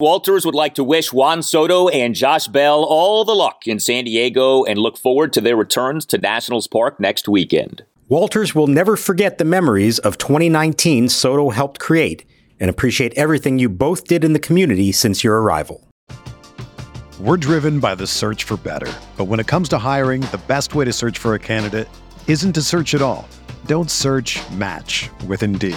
Walters would like to wish Juan Soto and Josh Bell all the luck in San Diego and look forward to their returns to Nationals Park next weekend. Walters will never forget the memories of 2019 Soto helped create and appreciate everything you both did in the community since your arrival. We're driven by the search for better. But when it comes to hiring, the best way to search for a candidate isn't to search at all. Don't search match with Indeed.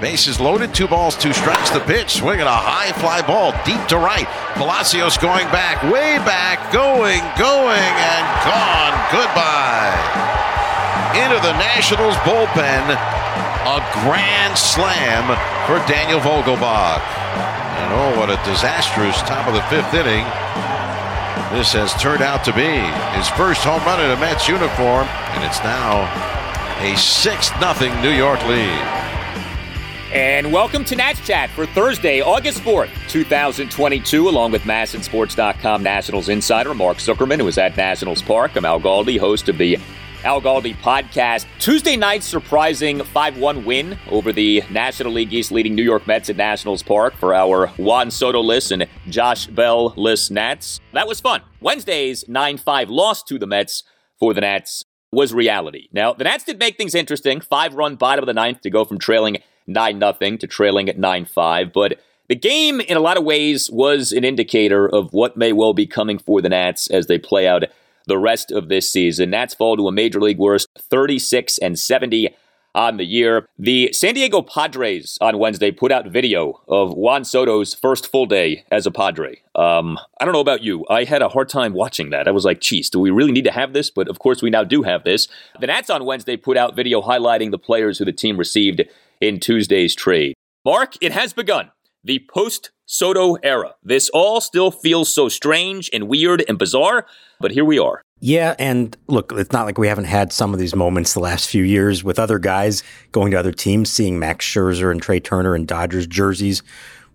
Bases loaded, two balls, two strikes. The pitch, swinging a high fly ball deep to right. Palacios going back, way back, going, going, and gone. Goodbye. Into the Nationals bullpen. A grand slam for Daniel Vogelbach. And oh, what a disastrous top of the fifth inning. This has turned out to be his first home run in a Mets uniform, and it's now a 6 0 New York lead. And welcome to Nats Chat for Thursday, August 4th, 2022, along with MASNsports.com Nationals insider Mark Zuckerman, who is at Nationals Park. I'm Al Galdi, host of the Al Galdi podcast. Tuesday night's surprising 5 1 win over the National League East leading New York Mets at Nationals Park for our Juan Soto list and Josh Bell list Nats. That was fun. Wednesday's 9 5 loss to the Mets for the Nats was reality. Now, the Nats did make things interesting. Five run bottom of the ninth to go from trailing 9 0 to trailing at 9 5. But the game, in a lot of ways, was an indicator of what may well be coming for the Nats as they play out the rest of this season. Nats fall to a major league worst 36 and 70 on the year. The San Diego Padres on Wednesday put out video of Juan Soto's first full day as a Padre. Um, I don't know about you. I had a hard time watching that. I was like, geez, do we really need to have this? But of course, we now do have this. The Nats on Wednesday put out video highlighting the players who the team received in Tuesday's trade. Mark, it has begun. The post Soto era. This all still feels so strange and weird and bizarre, but here we are. Yeah, and look, it's not like we haven't had some of these moments the last few years with other guys going to other teams, seeing Max Scherzer and Trea Turner in Dodgers jerseys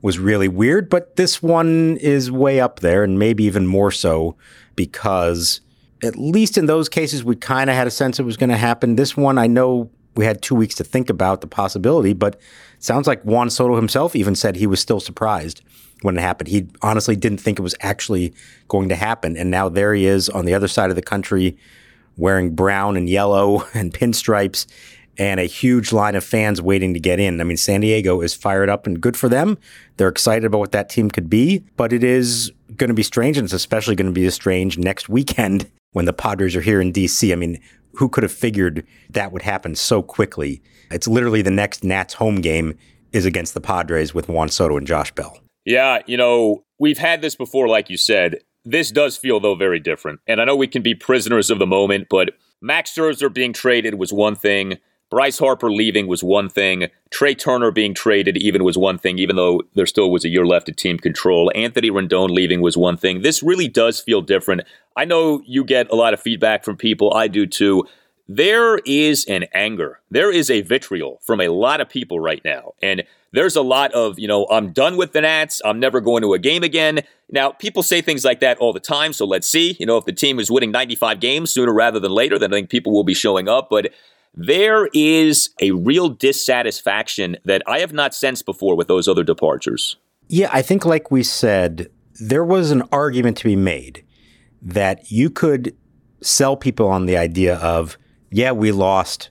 was really weird, but this one is way up there and maybe even more so because at least in those cases we kind of had a sense it was going to happen. This one I know we had two weeks to think about the possibility, but sounds like Juan Soto himself even said he was still surprised when it happened. He honestly didn't think it was actually going to happen. And now there he is on the other side of the country wearing brown and yellow and pinstripes and a huge line of fans waiting to get in. I mean, San Diego is fired up and good for them. They're excited about what that team could be, but it is going to be strange. And it's especially going to be strange next weekend when the Padres are here in DC. I mean, who could have figured that would happen so quickly? It's literally the next Nats home game is against the Padres with Juan Soto and Josh Bell. Yeah, you know, we've had this before, like you said. This does feel, though, very different. And I know we can be prisoners of the moment, but Max Scherzer being traded was one thing. Bryce Harper leaving was one thing. Trea Turner being traded even was one thing, even though there still was a year left of team control. Anthony Rendon leaving was one thing. This really does feel different. I know you get a lot of feedback from people. I do too. There is an anger. There is a vitriol from a lot of people right now. And there's a lot of, you know, I'm done with the Nats. I'm never going to a game again. Now, people say things like that all the time. So let's see. You know, if the team is winning 95 games sooner rather than later, then I think people will be showing up. But there is a real dissatisfaction that I have not sensed before with those other departures. Yeah, I think, like we said, there was an argument to be made that you could sell people on the idea of, yeah, we lost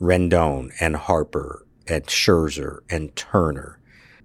Rendon and Harper and Scherzer and Turner.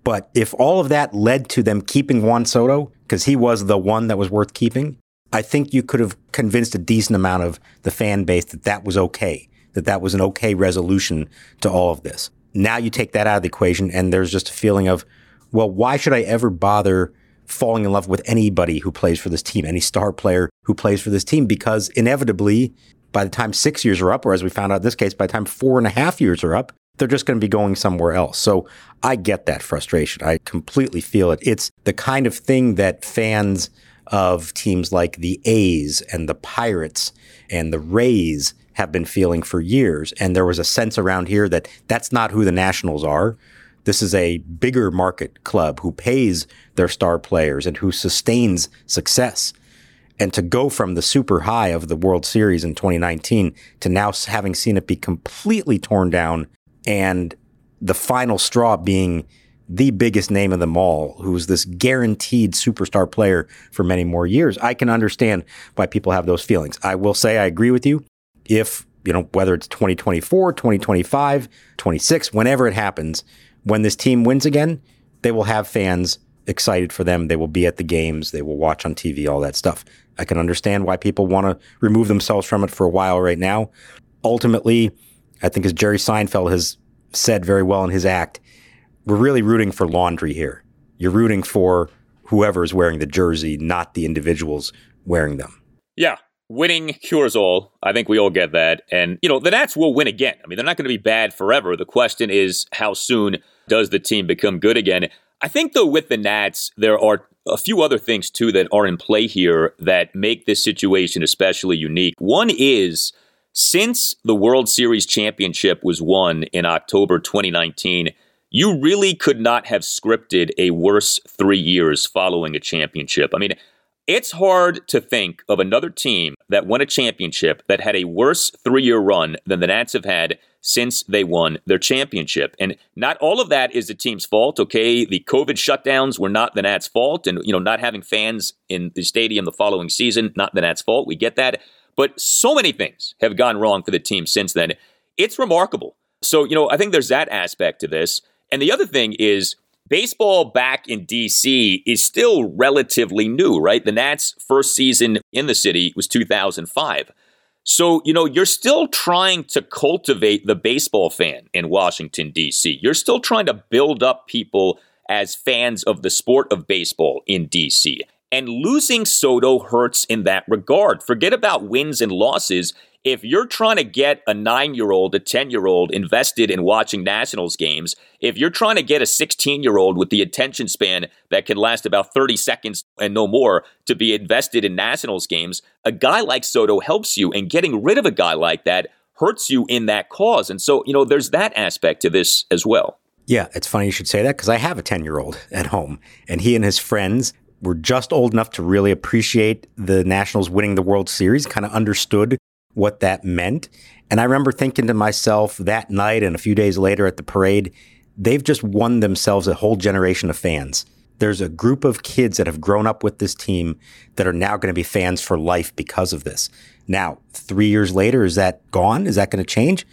But if all of that led to them keeping Juan Soto, because he was the one that was worth keeping, I think you could have convinced a decent amount of the fan base that that was okay, that that was an okay resolution to all of this. Now you take that out of the equation, and there's just a feeling of, well, why should I ever bother falling in love with anybody who plays for this team, any star player who plays for this team? Because inevitably, by the time six years are up, or as we found out in this case, by the time four and a half years are up, they're just going to be going somewhere else. So I get that frustration. I completely feel it. It's the kind of thing that fans of teams like the A's and the Pirates and the Rays have been feeling for years. And there was a sense around here that that's not who the Nationals are. This is a bigger market club who pays their star players and who sustains success. And to go from the super high of the World Series in 2019 to now having seen it be completely torn down and the final straw being the biggest name of them all, who's this guaranteed superstar player for many more years, I can understand why people have those feelings. I will say I agree with you. If, you know, whether it's 2024, 2025, 26, whenever it happens, when this team wins again, they will have fans excited for them. They will be at the games. They will watch on TV, all that stuff. I can understand why people want to remove themselves from it for a while right now. Ultimately, I think as Jerry Seinfeld has said very well in his act, we're really rooting for laundry here. You're rooting for whoever is wearing the jersey, not the individuals wearing them. Yeah. Winning cures all. I think we all get that. And, you know, the Nats will win again. I mean, they're not going to be bad forever. The question is, how soon does the team become good again? I think, though, with the Nats, there are a few other things, too, that are in play here that make this situation especially unique. One is since the World Series championship was won in October 2019, you really could not have scripted a worse three years following a championship. I mean, it's hard to think of another team that won a championship that had a worse three year run than the Nats have had since they won their championship. And not all of that is the team's fault, okay? The COVID shutdowns were not the Nats' fault. And, you know, not having fans in the stadium the following season, not the Nats' fault. We get that. But so many things have gone wrong for the team since then. It's remarkable. So, you know, I think there's that aspect to this. And the other thing is baseball back in DC is still relatively new, right? The Nats' first season in the city was 2005. So, you know, you're still trying to cultivate the baseball fan in Washington, D.C. You're still trying to build up people as fans of the sport of baseball in D.C. And losing Soto hurts in that regard. Forget about wins and losses. If you're trying to get a nine year old, a 10 year old invested in watching Nationals games, if you're trying to get a 16 year old with the attention span that can last about 30 seconds and no more to be invested in Nationals games, a guy like Soto helps you. And getting rid of a guy like that hurts you in that cause. And so, you know, there's that aspect to this as well. Yeah, it's funny you should say that because I have a 10 year old at home and he and his friends were just old enough to really appreciate the Nationals winning the World Series, kind of understood what that meant. And I remember thinking to myself that night and a few days later at the parade, they've just won themselves a whole generation of fans. There's a group of kids that have grown up with this team that are now going to be fans for life because of this. Now, three years later, is that gone? Is that going to change?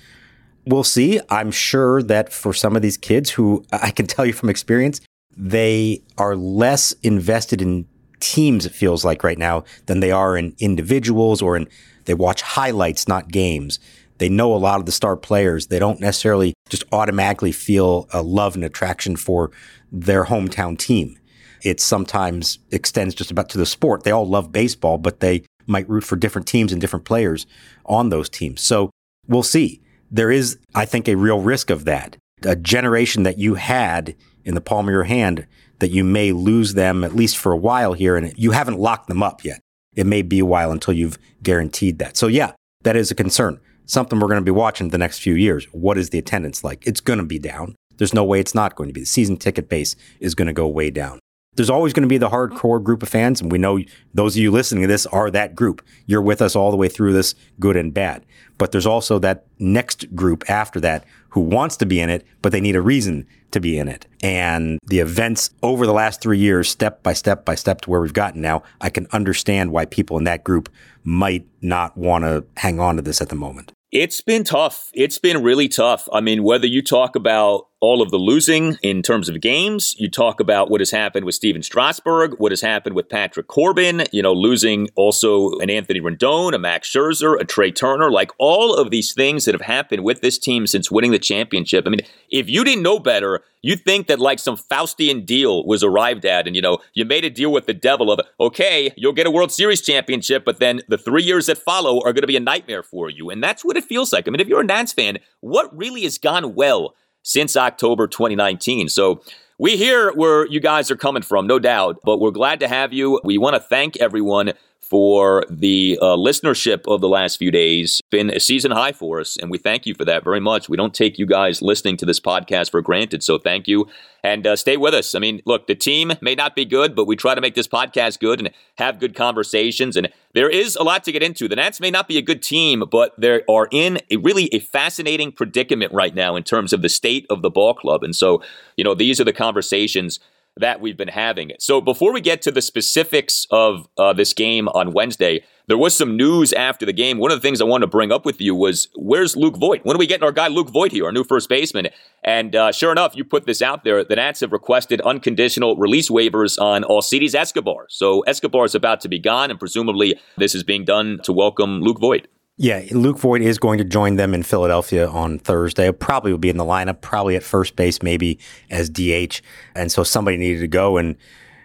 We'll see. I'm sure that for some of these kids who I can tell you from experience, they are less invested in teams, it feels like right now, than they are in individuals or in, they watch highlights, not games. They know a lot of the star players. They don't necessarily just automatically feel a love and attraction for their hometown team. It sometimes extends just about to the sport. They all love baseball, but they might root for different teams and different players on those teams. So we'll see. There is, I think, a real risk of that. A generation that you had in the palm of your hand that you may lose them at least for a while here and you haven't locked them up yet. It may be a while until you've guaranteed that. So yeah, that is a concern. Something we're going to be watching the next few years. What is the attendance like? It's going to be down. There's no way it's not going to be. The season ticket base is going to go way down. There's always going to be the hardcore group of fans, and we know those of you listening to this are that group. You're with us all the way through this, good and bad. But there's also that next group after that who wants to be in it, but they need a reason to be in it. And the events over the last three years, step by step by step to where we've gotten now, I can understand why people in that group might not want to hang on to this at the moment. It's been tough. It's been really tough. I mean, whether you talk about all of the losing in terms of games. You talk about what has happened with Stephen Strasburg, what has happened with Patrick Corbin, you know, losing also an Anthony Rendon, a Max Scherzer, a Trea Turner, like all of these things that have happened with this team since winning the championship. I mean, if you didn't know better, you'd think that like some Faustian deal was arrived at and, you know, you made a deal with the devil of, okay, you'll get a World Series championship, but then the three years that follow are going to be a nightmare for you. And that's what it feels like. I mean, if you're a Nats fan, what really has gone well since October 2019. So we hear where you guys are coming from, no doubt, but we're glad to have you. We want to thank everyone for the uh, listenership of the last few days. Been a season high for us, and we thank you for that very much. We don't take you guys listening to this podcast for granted, so thank you. And uh, stay with us. I mean, look, the team may not be good, but we try to make this podcast good and have good conversations. And there is a lot to get into. The Nats may not be a good team, but they are in a really a fascinating predicament right now in terms of the state of the ball club. And so, you know, these are the conversations that we've been having. So before we get to the specifics of uh, this game on Wednesday, there was some news after the game. One of the things I wanted to bring up with you was where's Luke Voit? When are we getting our guy Luke Voit here, our new first baseman? And uh, sure enough, you put this out there. The Nats have requested unconditional release waivers on All Alcides Escobar. So Escobar is about to be gone, and presumably this is being done to welcome Luke Voit. Yeah, Luke Voit is going to join them in Philadelphia on Thursday. Probably will be in the lineup, probably at first base, maybe as DH. And so somebody needed to go. And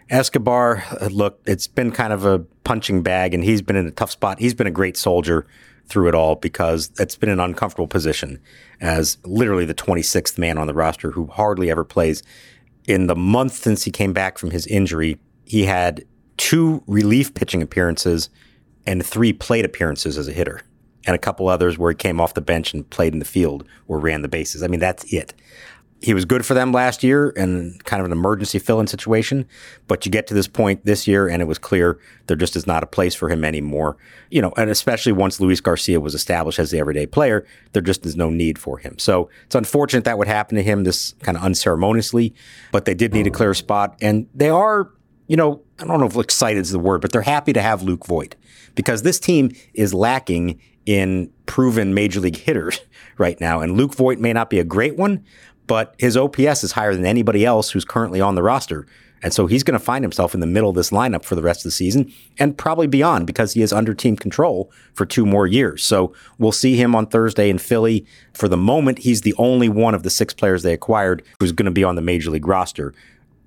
Escobar, uh, look, it's been kind of a punching bag, and he's been in a tough spot. He's been a great soldier through it all because it's been an uncomfortable position as literally the 26th man on the roster who hardly ever plays. In the month since he came back from his injury, he had two relief pitching appearances and three plate appearances as a hitter and a couple others where he came off the bench and played in the field or ran the bases. I mean, that's it. He was good for them last year and kind of an emergency fill in situation. But you get to this point this year and it was clear there just is not a place for him anymore. You know, and especially once Luis Garcia was established as the everyday player, there just is no need for him. So it's unfortunate that would happen to him this kind of unceremoniously, but they did need a clear spot. And they are, you know, I don't know if excited is the word, but they're happy to have Luke Voit because this team is lacking in proven major league hitters right now. And Luke Voit may not be a great one, but his OPS is higher than anybody else who's currently on the roster. And so he's going to find himself in the middle of this lineup for the rest of the season and probably beyond because he is under team control for two more years. So we'll see him on Thursday in Philly. For the moment, he's the only one of the six players they acquired who's going to be on the major league roster.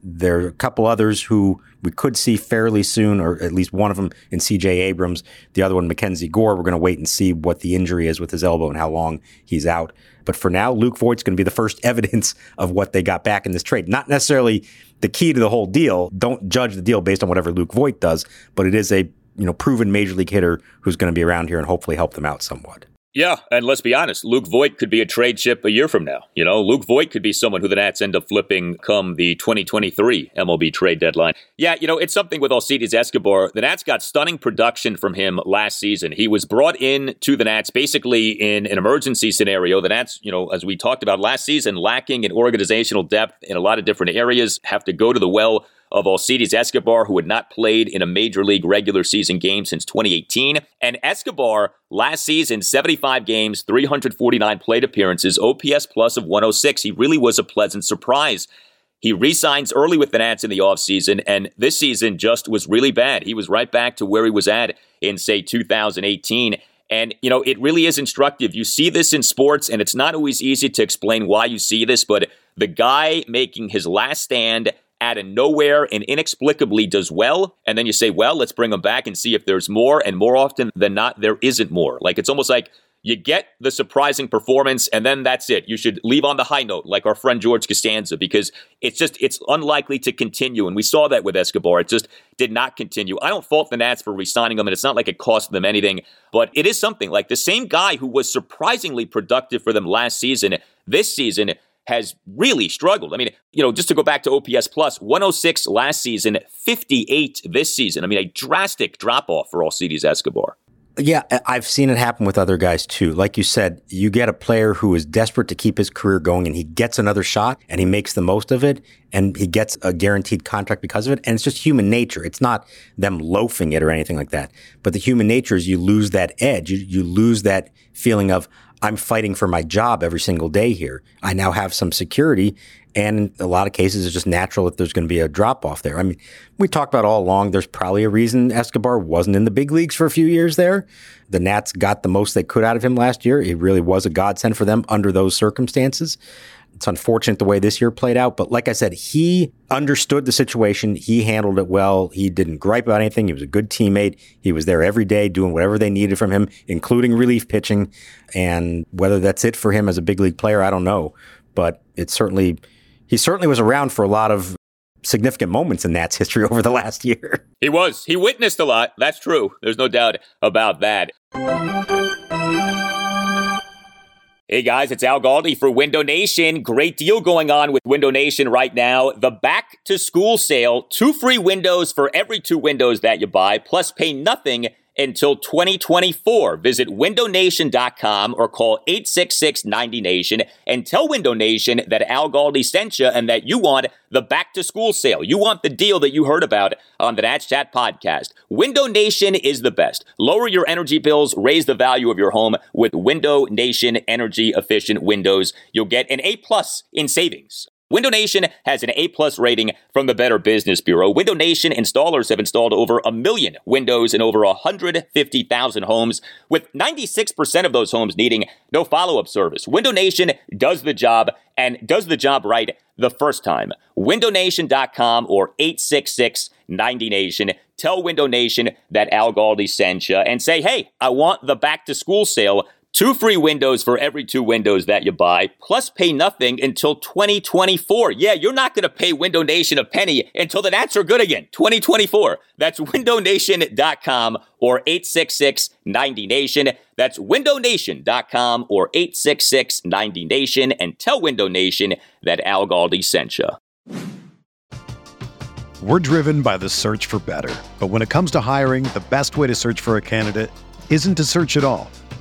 There are a couple others who we could see fairly soon, or at least one of them in CJ Abrams. The other one, MacKenzie Gore. We're going to wait and see what the injury is with his elbow and how long he's out. But for now, Luke Voit's going to be the first evidence of what they got back in this trade. Not necessarily the key to the whole deal. Don't judge the deal based on whatever Luke Voit does, but it is a you know proven major league hitter who's going to be around here and hopefully help them out somewhat. Yeah, and let's be honest, Luke Voit could be a trade chip a year from now. You know, Luke Voit could be someone who the Nats end up flipping come the 2023 MLB trade deadline. Yeah, you know, it's something with Alcides Escobar. The Nats got stunning production from him last season. He was brought in to the Nats basically in an emergency scenario. The Nats, you know, as we talked about last season, lacking in organizational depth in a lot of different areas, have to go to the well of Alcides Escobar, who had not played in a major league regular season game since 2018. And Escobar, last season, 75 games, 349 plate appearances, OPS plus of 106. He really was a pleasant surprise. He re-signs early with the Nats in the offseason, and this season just was really bad. He was right back to where he was at in, say, 2018. And, you know, it really is instructive. You see this in sports, and it's not always easy to explain why you see this, but the guy making his last stand out of nowhere and inexplicably does well. And then you say, well, let's bring them back and see if there's more. And more often than not, there isn't more. Like it's almost like you get the surprising performance and then that's it. You should leave on the high note, like our friend George Costanza, because it's just, it's unlikely to continue. And we saw that with Escobar. It just did not continue. I don't fault the Nats for re-signing him, and it's not like it cost them anything, but it is something like the same guy who was surprisingly productive for them last season, this season, has really struggled. I mean, you know, just to go back to OPS plus, 106 last season, 58 this season. I mean, a drastic drop off for Alcides Escobar. Yeah, I've seen it happen with other guys too. Like you said, you get a player who is desperate to keep his career going and he gets another shot and he makes the most of it and he gets a guaranteed contract because of it. And it's just human nature. It's not them loafing it or anything like that. But the human nature is you lose that edge. You, you lose that feeling of, I'm fighting for my job every single day here. I now have some security. And a lot of cases, it's just natural that there's going to be a drop off there. I mean, we talked about all along, there's probably a reason Escobar wasn't in the big leagues for a few years there. The Nats got the most they could out of him last year. It really was a godsend for them under those circumstances. It's unfortunate the way this year played out, but like I said, he understood the situation. He handled it well. He didn't gripe about anything. He was a good teammate. He was there every day doing whatever they needed from him, including relief pitching. And whether that's it for him as a big league player, I don't know. But it certainly, he certainly was around for a lot of significant moments in Nats history over the last year. He was. He witnessed a lot. That's true. There's no doubt about that. Hey guys, it's Al Galdi for Window Nation. Great deal going on with Window Nation right now. The back to school sale, two free windows for every two windows that you buy, plus pay nothing until 2024. Visit windownation.com or call 866-90nation and tell Window Nation that Al Galdi sent you and that you want the back to school sale. You want the deal that you heard about on the Nats Chat podcast. Window Nation is the best. Lower your energy bills, raise the value of your home with Window Nation energy efficient windows. You'll get an A plus in savings. Window Nation has an A plus rating from the Better Business Bureau. Window Nation installers have installed over a million windows in over 150,000 homes, with 96% of those homes needing no follow up service. Window Nation does the job and does the job right the first time. WindowNation.com or 866 90 Nation. Tell Window Nation that Al Galdi sent you and say, hey, I want the back to school sale Two free windows for every two windows that you buy, plus pay nothing until 2024. Yeah, you're not going to pay Window Nation a penny until the Nats are good again. 2024. That's windownation.com or 866 90Nation. That's windownation.com or 866 90Nation and tell Window Nation that Al Galdi sent you. We're driven by the search for better. But when it comes to hiring, the best way to search for a candidate isn't to search at all.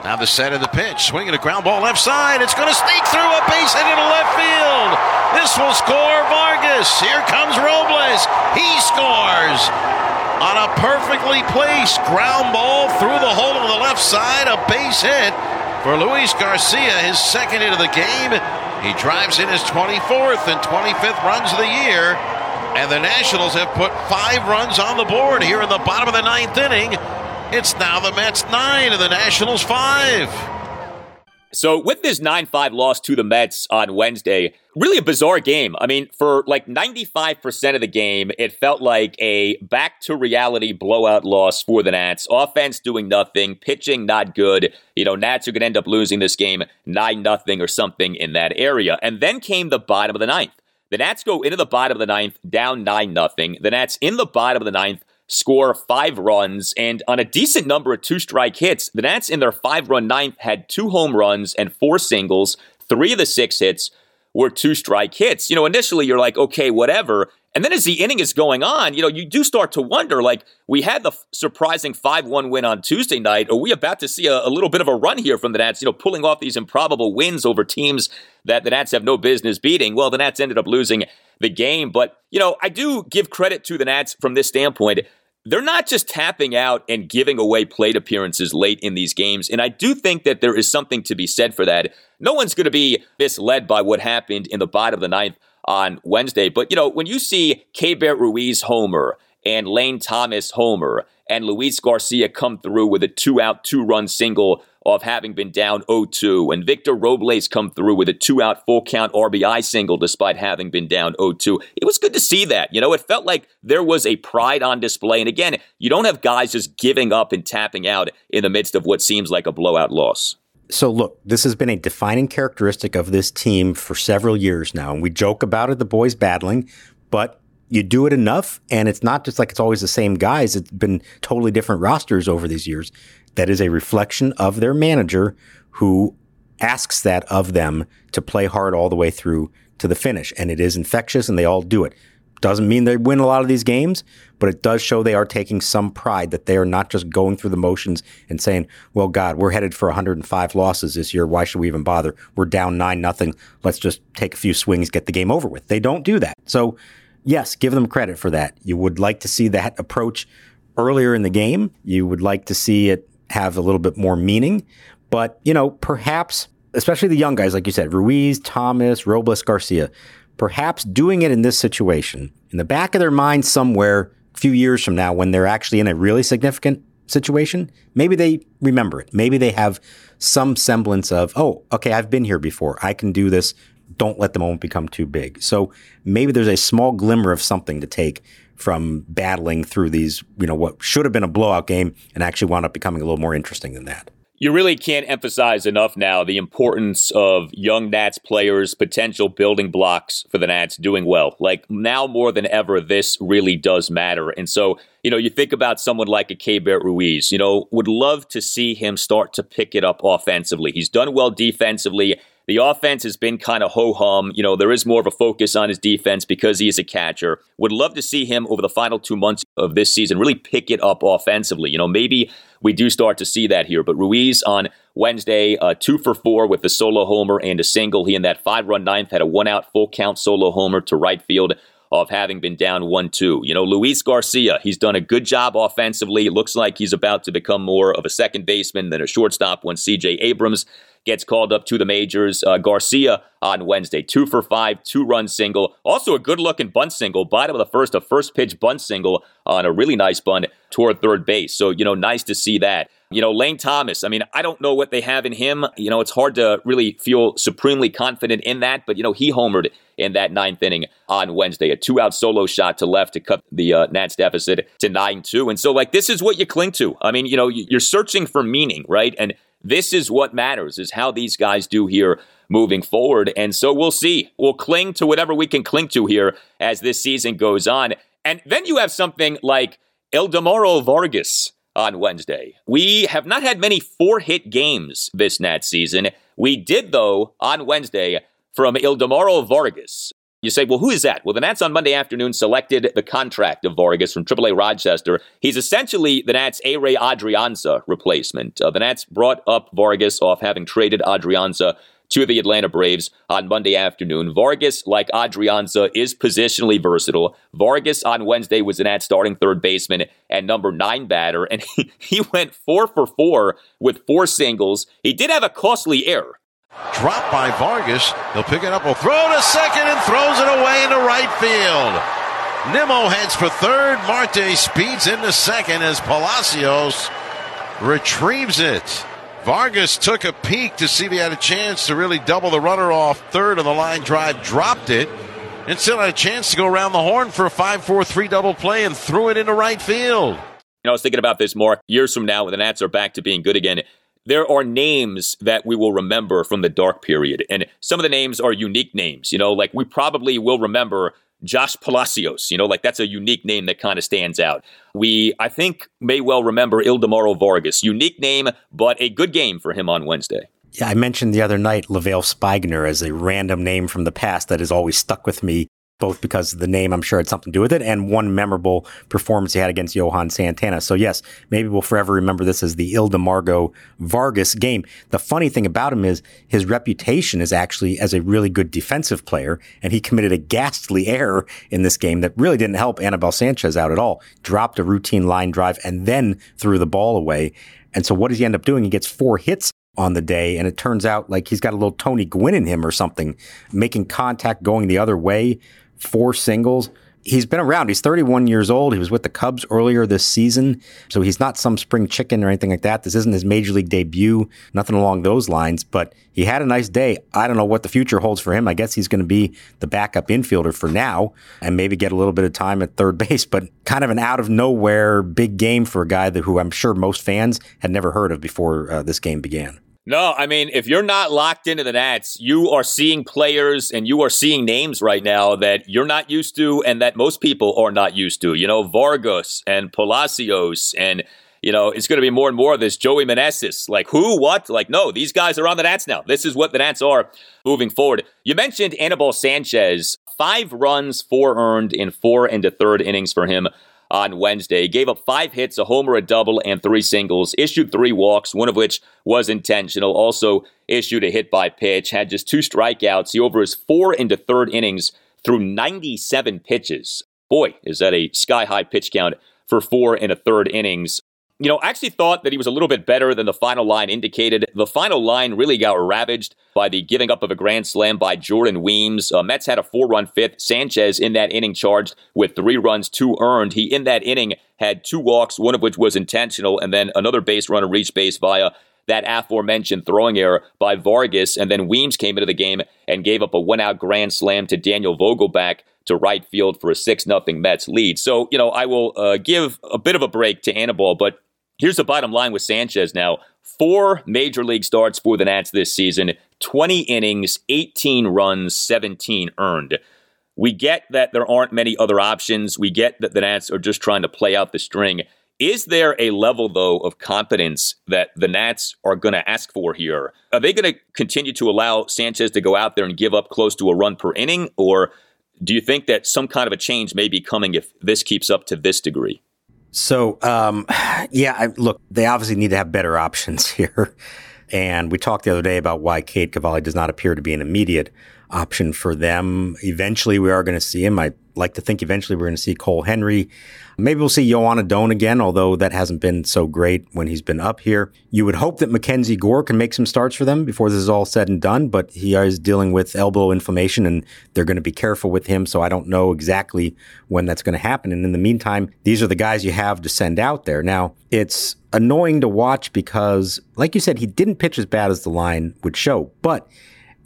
Now the set of the pitch, swinging a ground ball left side. It's going to sneak through a base hit into left field. This will score Vargas. Here comes Robles. He scores on a perfectly placed ground ball through the hole on the left side. A base hit for Luis Garcia, his second hit of the game. He drives in his 24th and 25th runs of the year. And the Nationals have put five runs on the board here in the bottom of the ninth inning. It's now the Mets nine and the Nationals five. So, with this 9 5 loss to the Mets on Wednesday, really a bizarre game. I mean, for like 95% of the game, it felt like a back to reality blowout loss for the Nats. Offense doing nothing, pitching not good. You know, Nats are going to end up losing this game 9 nothing or something in that area. And then came the bottom of the ninth. The Nats go into the bottom of the ninth, down 9 nothing. The Nats in the bottom of the ninth score five runs, and on a decent number of two strike hits, the Nats in their five run ninth had two home runs and four singles. Three of the six hits were two strike hits. You know, initially you're like, okay, whatever. And then as the inning is going on, you know, you do start to wonder like, we had the surprising 5 1 win on Tuesday night. Are we about to see a, a, little bit of a run here from the Nats, you know, pulling off these improbable wins over teams that the Nats have no business beating? Well, the Nats ended up losing the game. But, you know, I do give credit to the Nats from this standpoint they're not just tapping out and giving away plate appearances late in these games. And I do think that there is something to be said for that. No one's going to be misled by what happened in the bottom of the ninth on Wednesday. But, you know, when you see K. Keibert Ruiz homer and Lane Thomas homer and Luis Garcia come through with a two out, two run single of having been down 0-2. And Victor Robles come through with a two-out full count RBI single despite having been down 0-2. It was good to see that. You know, it felt like there was a pride on display. And again, you don't have guys just giving up and tapping out in the midst of what seems like a blowout loss. So, look, this has been a defining characteristic of this team for several years now. And we joke about it, the boys battling, but you do it enough, and it's not just like it's always the same guys. It's been totally different rosters over these years that is a reflection of their manager who asks that of them to play hard all the way through to the finish. And it is infectious and they all do it. Doesn't mean they win a lot of these games, but it does show they are taking some pride that they are not just going through the motions and saying, well, God, we're headed for 105 losses this year. Why should we even bother? We're down nine nothing. Let's just take a few swings, get the game over with. They don't do that. So yes, give them credit for that. You would like to see that approach earlier in the game. You would like to see it have a little bit more meaning. But, you know, perhaps, especially the young guys, like you said, Ruiz, Thomas, Robles, Garcia, perhaps doing it in this situation, in the back of their mind somewhere a few years from now, when they're actually in a really significant situation, maybe they remember it. Maybe they have some semblance of, oh, okay, I've been here before. I can do this. Don't let the moment become too big. So maybe there's a small glimmer of something to take from battling through these, you know, what should have been a blowout game and actually wound up becoming a little more interesting than that. You really can't emphasize enough now the importance of young Nats players, potential building blocks for the Nats doing well. Like now more than ever, this really does matter. And so, you know, you think about someone like a Keibert Ruiz, you know, would love to see him start to pick it up offensively. He's done well defensively. The offense has been kind of ho hum. You know, there is more of a focus on his defense because he is a catcher. Would love to see him over the final two months of this season really pick it up offensively. You know, maybe we do start to see that here. But Ruiz on Wednesday, uh, two for four with a solo homer and a single. He in that five run ninth had a one out full count solo homer to right field of having been down 1 2. You know, Luis Garcia, he's done a good job offensively. Looks like he's about to become more of a second baseman than a shortstop when CJ Abrams gets called up to the majors. Uh, Garcia on Wednesday, two for five, two run single. Also a good looking bunt single, bottom of the first, a first pitch bunt single on a really nice bunt toward third base. So, you know, nice to see that. You know, Lane Thomas, I mean, I don't know what they have in him. You know, it's hard to really feel supremely confident in that, but, you know, he homered in that ninth inning on Wednesday. A two out solo shot to left to cut the uh, Nats deficit to 9 2. And so, like, this is what you cling to. I mean, you know, you're searching for meaning, right? And this is what matters, is how these guys do here moving forward. And so we'll see. We'll cling to whatever we can cling to here as this season goes on. And then you have something like Ildemaro Vargas on Wednesday. We have not had many four hit games this Nats season. We did, though, on Wednesday from Ildemaro Vargas. You say, well, who is that? Well, the Nats on Monday afternoon selected the contract of Vargas from AAA Rochester. He's essentially the Nats Ehire Adrianza replacement. Uh, the Nats brought up Vargas off having traded Adrianza to the Atlanta Braves on Monday afternoon. Vargas, like Adrianza, is positionally versatile. Vargas on Wednesday was the Nats starting third baseman and number nine batter, and he, he went four for four with four singles. He did have a costly error. Dropped by Vargas. He'll pick it up. He'll throw to second and throws it away into right field. Nimmo heads for third. Marte speeds into second as Palacios retrieves it. Vargas took a peek to see if he had a chance to really double the runner off third on the line drive, dropped it, and still had a chance to go around the horn for a 5 4 3 double play and threw it into right field. You know, I was thinking about this, more Years from now, when the Nats are back to being good again, there are names that we will remember from the dark period. And some of the names are unique names. You know, like we probably will remember Josh Palacios. You know, like that's a unique name that kind of stands out. We, I think, may well remember Ildemaro Vargas. Unique name, but a good game for him on Wednesday. Yeah, I mentioned the other night Levale Speigner as a random name from the past that has always stuck with me both because of the name I'm sure had something to do with it and one memorable performance he had against Johan Santana. So yes, maybe we'll forever remember this as the Ildemaro Vargas game. The funny thing about him is his reputation is actually as a really good defensive player and he committed a ghastly error in this game that really didn't help Anibal Sanchez out at all. Dropped a routine line drive and then threw the ball away. And so what does he end up doing? He gets four hits on the day, and it turns out like he's got a little Tony Gwynn in him or something, making contact going the other way four singles. He's been around. He's 31 years old. He was with the Cubs earlier this season. So he's not some spring chicken or anything like that. This isn't his major league debut, nothing along those lines, but he had a nice day. I don't know what the future holds for him. I guess he's going to be the backup infielder for now and maybe get a little bit of time at third base, but kind of an out of nowhere big game for a guy that who I'm sure most fans had never heard of before uh, this game began. No, I mean, if you're not locked into the Nats, you are seeing players and you are seeing names right now that you're not used to and that most people are not used to. You know, Vargas and Palacios and you know, it's going to be more and more of this Joey Meneses. Like, who, what? Like, no, these guys are on the Nats now. This is what the Nats are moving forward. You mentioned Anibal Sanchez. Five runs, four earned in four and a third innings for him on Wednesday. He gave up five hits, a homer, a double, and three singles. Issued three walks, one of which was intentional. Also issued a hit by pitch. Had just two strikeouts. He over his four into third innings through 97 pitches. Boy, is that a sky high pitch count for four and a third innings. You know, I actually thought that he was a little bit better than the final line indicated. The final line really got ravaged by the giving up of a grand slam by Jordan Weems. Uh, Mets had a four run fifth. Sanchez in that inning charged with three runs, two earned. He in that inning had two walks, one of which was intentional, and then another base runner reached base via that aforementioned throwing error by Vargas. And then Weems came into the game and gave up a one out grand slam to Daniel Vogelbach to right field for a 6 0 Mets lead. So, you know, I will uh, give a bit of a break to Anibal, but Here's the bottom line with Sanchez now. Four major league starts for the Nats this season, 20 innings, 18 runs, 17 earned. We get that there aren't many other options. We get that the Nats are just trying to play out the string. Is there a level, though, of competence that the Nats are going to ask for here? Are they going to continue to allow Sanchez to go out there and give up close to a run per inning? Or do you think that some kind of a change may be coming if this keeps up to this degree? So, um, yeah, I, look, they obviously need to have better options here. And we talked the other day about why Cade Cavalli does not appear to be an immediate option for them. Eventually, we are going to see him. I like to think eventually we're going to see Cole Henry. Maybe we'll see Joan Adon again, although that hasn't been so great when he's been up here. You would hope that MacKenzie Gore can make some starts for them before this is all said and done, but he is dealing with elbow inflammation and they're going to be careful with him. So I don't know exactly when that's going to happen. And in the meantime, these are the guys you have to send out there. Now, it's annoying to watch because, like you said, he didn't pitch as bad as the line would show, but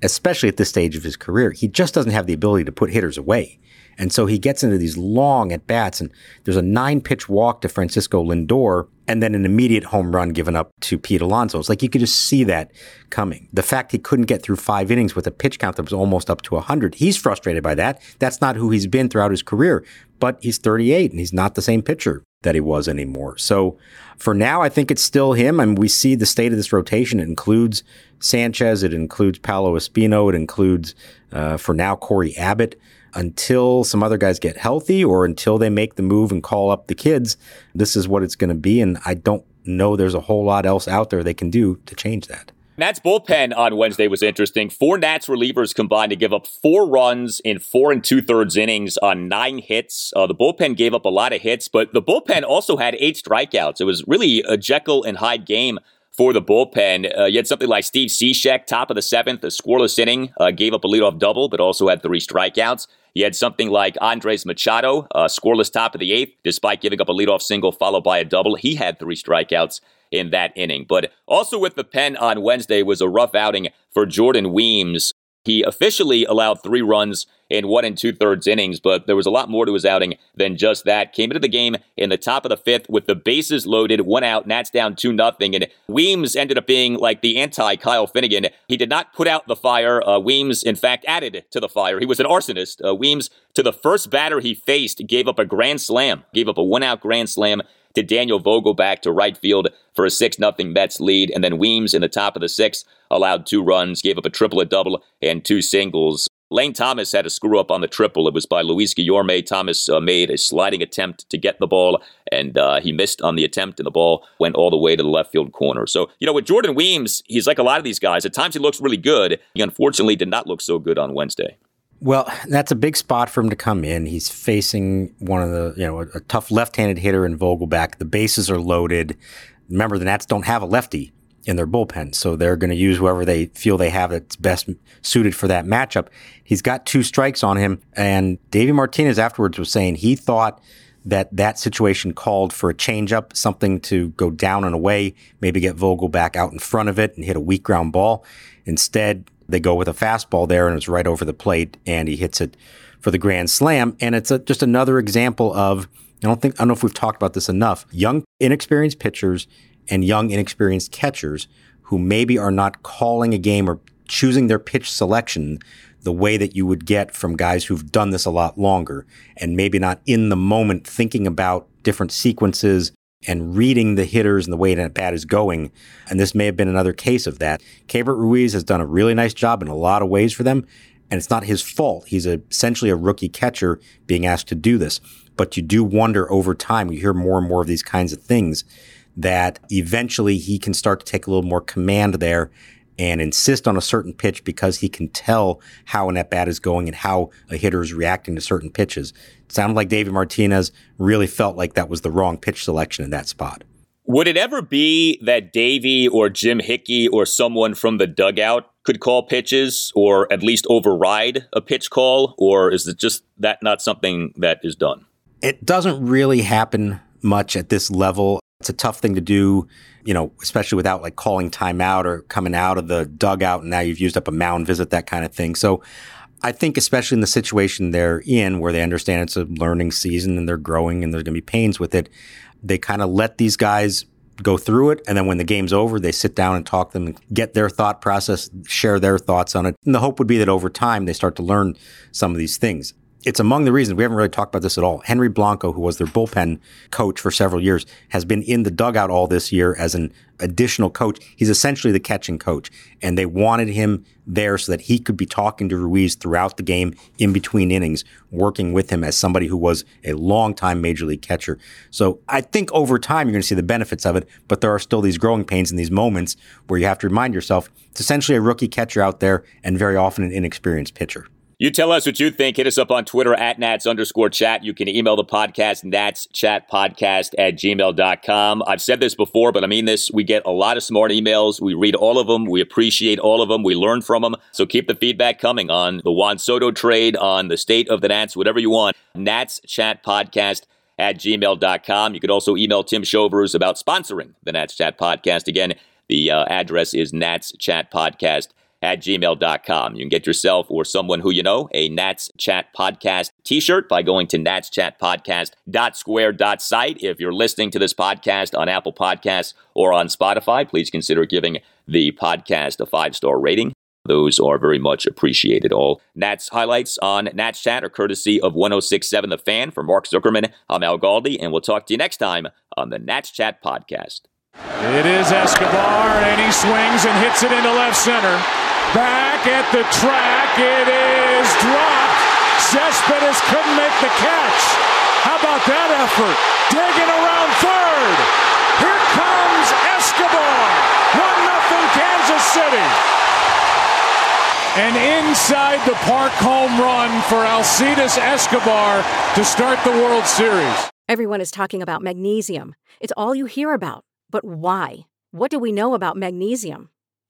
especially at this stage of his career, he just doesn't have the ability to put hitters away. And so he gets into these long at bats, and there's a nine pitch walk to Francisco Lindor, and then an immediate home run given up to Pete Alonso. It's like you could just see that coming. The fact he couldn't get through five innings with a pitch count that was almost up to 100, he's frustrated by that. That's not who he's been throughout his career, but he's 38 and he's not the same pitcher that he was anymore. So for now, I think it's still him. I mean, we see the state of this rotation. It includes Sanchez, it includes Paolo Espino, it includes, uh, for now, Cory Abbott until some other guys get healthy or until they make the move and call up the kids, this is what it's going to be. And I don't know there's a whole lot else out there they can do to change that. Nats bullpen on Wednesday was interesting. Four Nats relievers combined to give up four runs in four and two thirds innings on nine hits. Uh, the bullpen gave up a lot of hits, but the bullpen also had eight strikeouts. It was really a Jekyll and Hyde game for the bullpen. Uh, you had something like Steve Cishek, top of the seventh, a scoreless inning, uh, gave up a leadoff double, but also had three strikeouts. He had something like Andres Machado, a scoreless top of the eighth, despite giving up a leadoff single followed by a double. He had three strikeouts in that inning. But also with the pen on Wednesday was a rough outing for Jordan Weems. He officially allowed three runs in one and two thirds innings, but there was a lot more to his outing than just that. Came into the game in the top of the fifth with the bases loaded, one out, Nats down two nothing, and Weems ended up being like the anti Kyle Finnegan. He did not put out the fire. Uh, Weems, in fact, added to the fire. He was an arsonist. Uh, Weems, to the first batter he faced, gave up a grand slam, gave up a one out grand slam to Daniel Vogelbach to right field for a 6 0 Mets lead. And then Weems in the top of the sixth allowed two runs, gave up a triple, a double, and two singles. Lane Thomas had a screw up on the triple. It was by Luis Guillorme. Thomas uh, made a sliding attempt to get the ball, and uh, he missed on the attempt, and the ball went all the way to the left field corner. So, you know, with Jordan Weems, he's like a lot of these guys. At times he looks really good. He unfortunately did not look so good on Wednesday. Well, that's a big spot for him to come in. He's facing one of the, you know, a, a tough left-handed hitter in Vogelbach. The bases are loaded. Remember, the Nats don't have a lefty in their bullpen, so they're going to use whoever they feel they have that's best suited for that matchup. He's got two strikes on him, and Davey Martinez afterwards was saying he thought that that situation called for a changeup, something to go down and away, maybe get Vogelbach out in front of it and hit a weak ground ball. Instead, they go with a fastball there and it's right over the plate and he hits it for the grand slam. And it's a, just another example of, I don't think, I don't know if we've talked about this enough, young, inexperienced pitchers and young, inexperienced catchers who maybe are not calling a game or choosing their pitch selection the way that you would get from guys who've done this a lot longer and maybe not in the moment thinking about different sequences and reading the hitters and the way that bat is going. And this may have been another case of that. Keibert Ruiz has done a really nice job in a lot of ways for them. And it's not his fault. He's a, essentially a rookie catcher being asked to do this. But you do wonder over time, you hear more and more of these kinds of things, that eventually he can start to take a little more command there and insist on a certain pitch because he can tell how an at bat is going and how a hitter is reacting to certain pitches. It sounded like David Martinez really felt like that was the wrong pitch selection in that spot. Would it ever be that Davey or Jim Hickey or someone from the dugout could call pitches or at least override a pitch call? Or is it just that not something that is done? It doesn't really happen much at this level. It's a tough thing to do you know, especially without like calling timeout or coming out of the dugout and now you've used up a mound visit, that kind of thing. So I think especially in the situation they're in where they understand it's a learning season and they're growing and there's going to be pains with it, they kind of let these guys go through it. And then when the game's over, they sit down and talk to them and get their thought process, share their thoughts on it. And the hope would be that over time they start to learn some of these things it's among the reasons we haven't really talked about this at all. Henry Blanco, who was their bullpen coach for several years, has been in the dugout all this year as an additional coach. He's essentially the catching coach, and they wanted him there so that he could be talking to Ruiz throughout the game, in between innings, working with him as somebody who was a long-time major league catcher. So I think over time you're going to see the benefits of it, but there are still these growing pains in these moments where you have to remind yourself it's essentially a rookie catcher out there, and very often an inexperienced pitcher. You tell us what you think. Hit us up on Twitter at Nats underscore chat. You can email the podcast, Nats chat podcast at gmail.com. I've said this before, but I mean this. We get a lot of smart emails. We read all of them. We appreciate all of them. We learn from them. So keep the feedback coming on the Juan Soto trade, on the state of the Nats, whatever you want. Nats chat podcast at gmail.com. You could also email Tim Shovers about sponsoring the Nats chat podcast. Again, the uh, address is Nats chat podcast at gmail.com. You can get yourself or someone who you know a Nats Chat Podcast t shirt by going to natschatpodcast.square.site. If you're listening to this podcast on Apple Podcasts or on Spotify, please consider giving the podcast a five star rating. Those are very much appreciated. All Nats highlights on Nats Chat are courtesy of 1067 The Fan. For Mark Zuckerman, I'm Al Galdi, and we'll talk to you next time on the Nats Chat Podcast. It is Escobar, and he swings and hits it into left center. Back at the track, it is dropped. Cespedes couldn't make the catch. How about that effort? Digging around third. Here comes Escobar. 1 0 Kansas City. An inside the park home run for Alcides Escobar to start the World Series. Everyone is talking about magnesium. It's all you hear about. But why? What do we know about magnesium?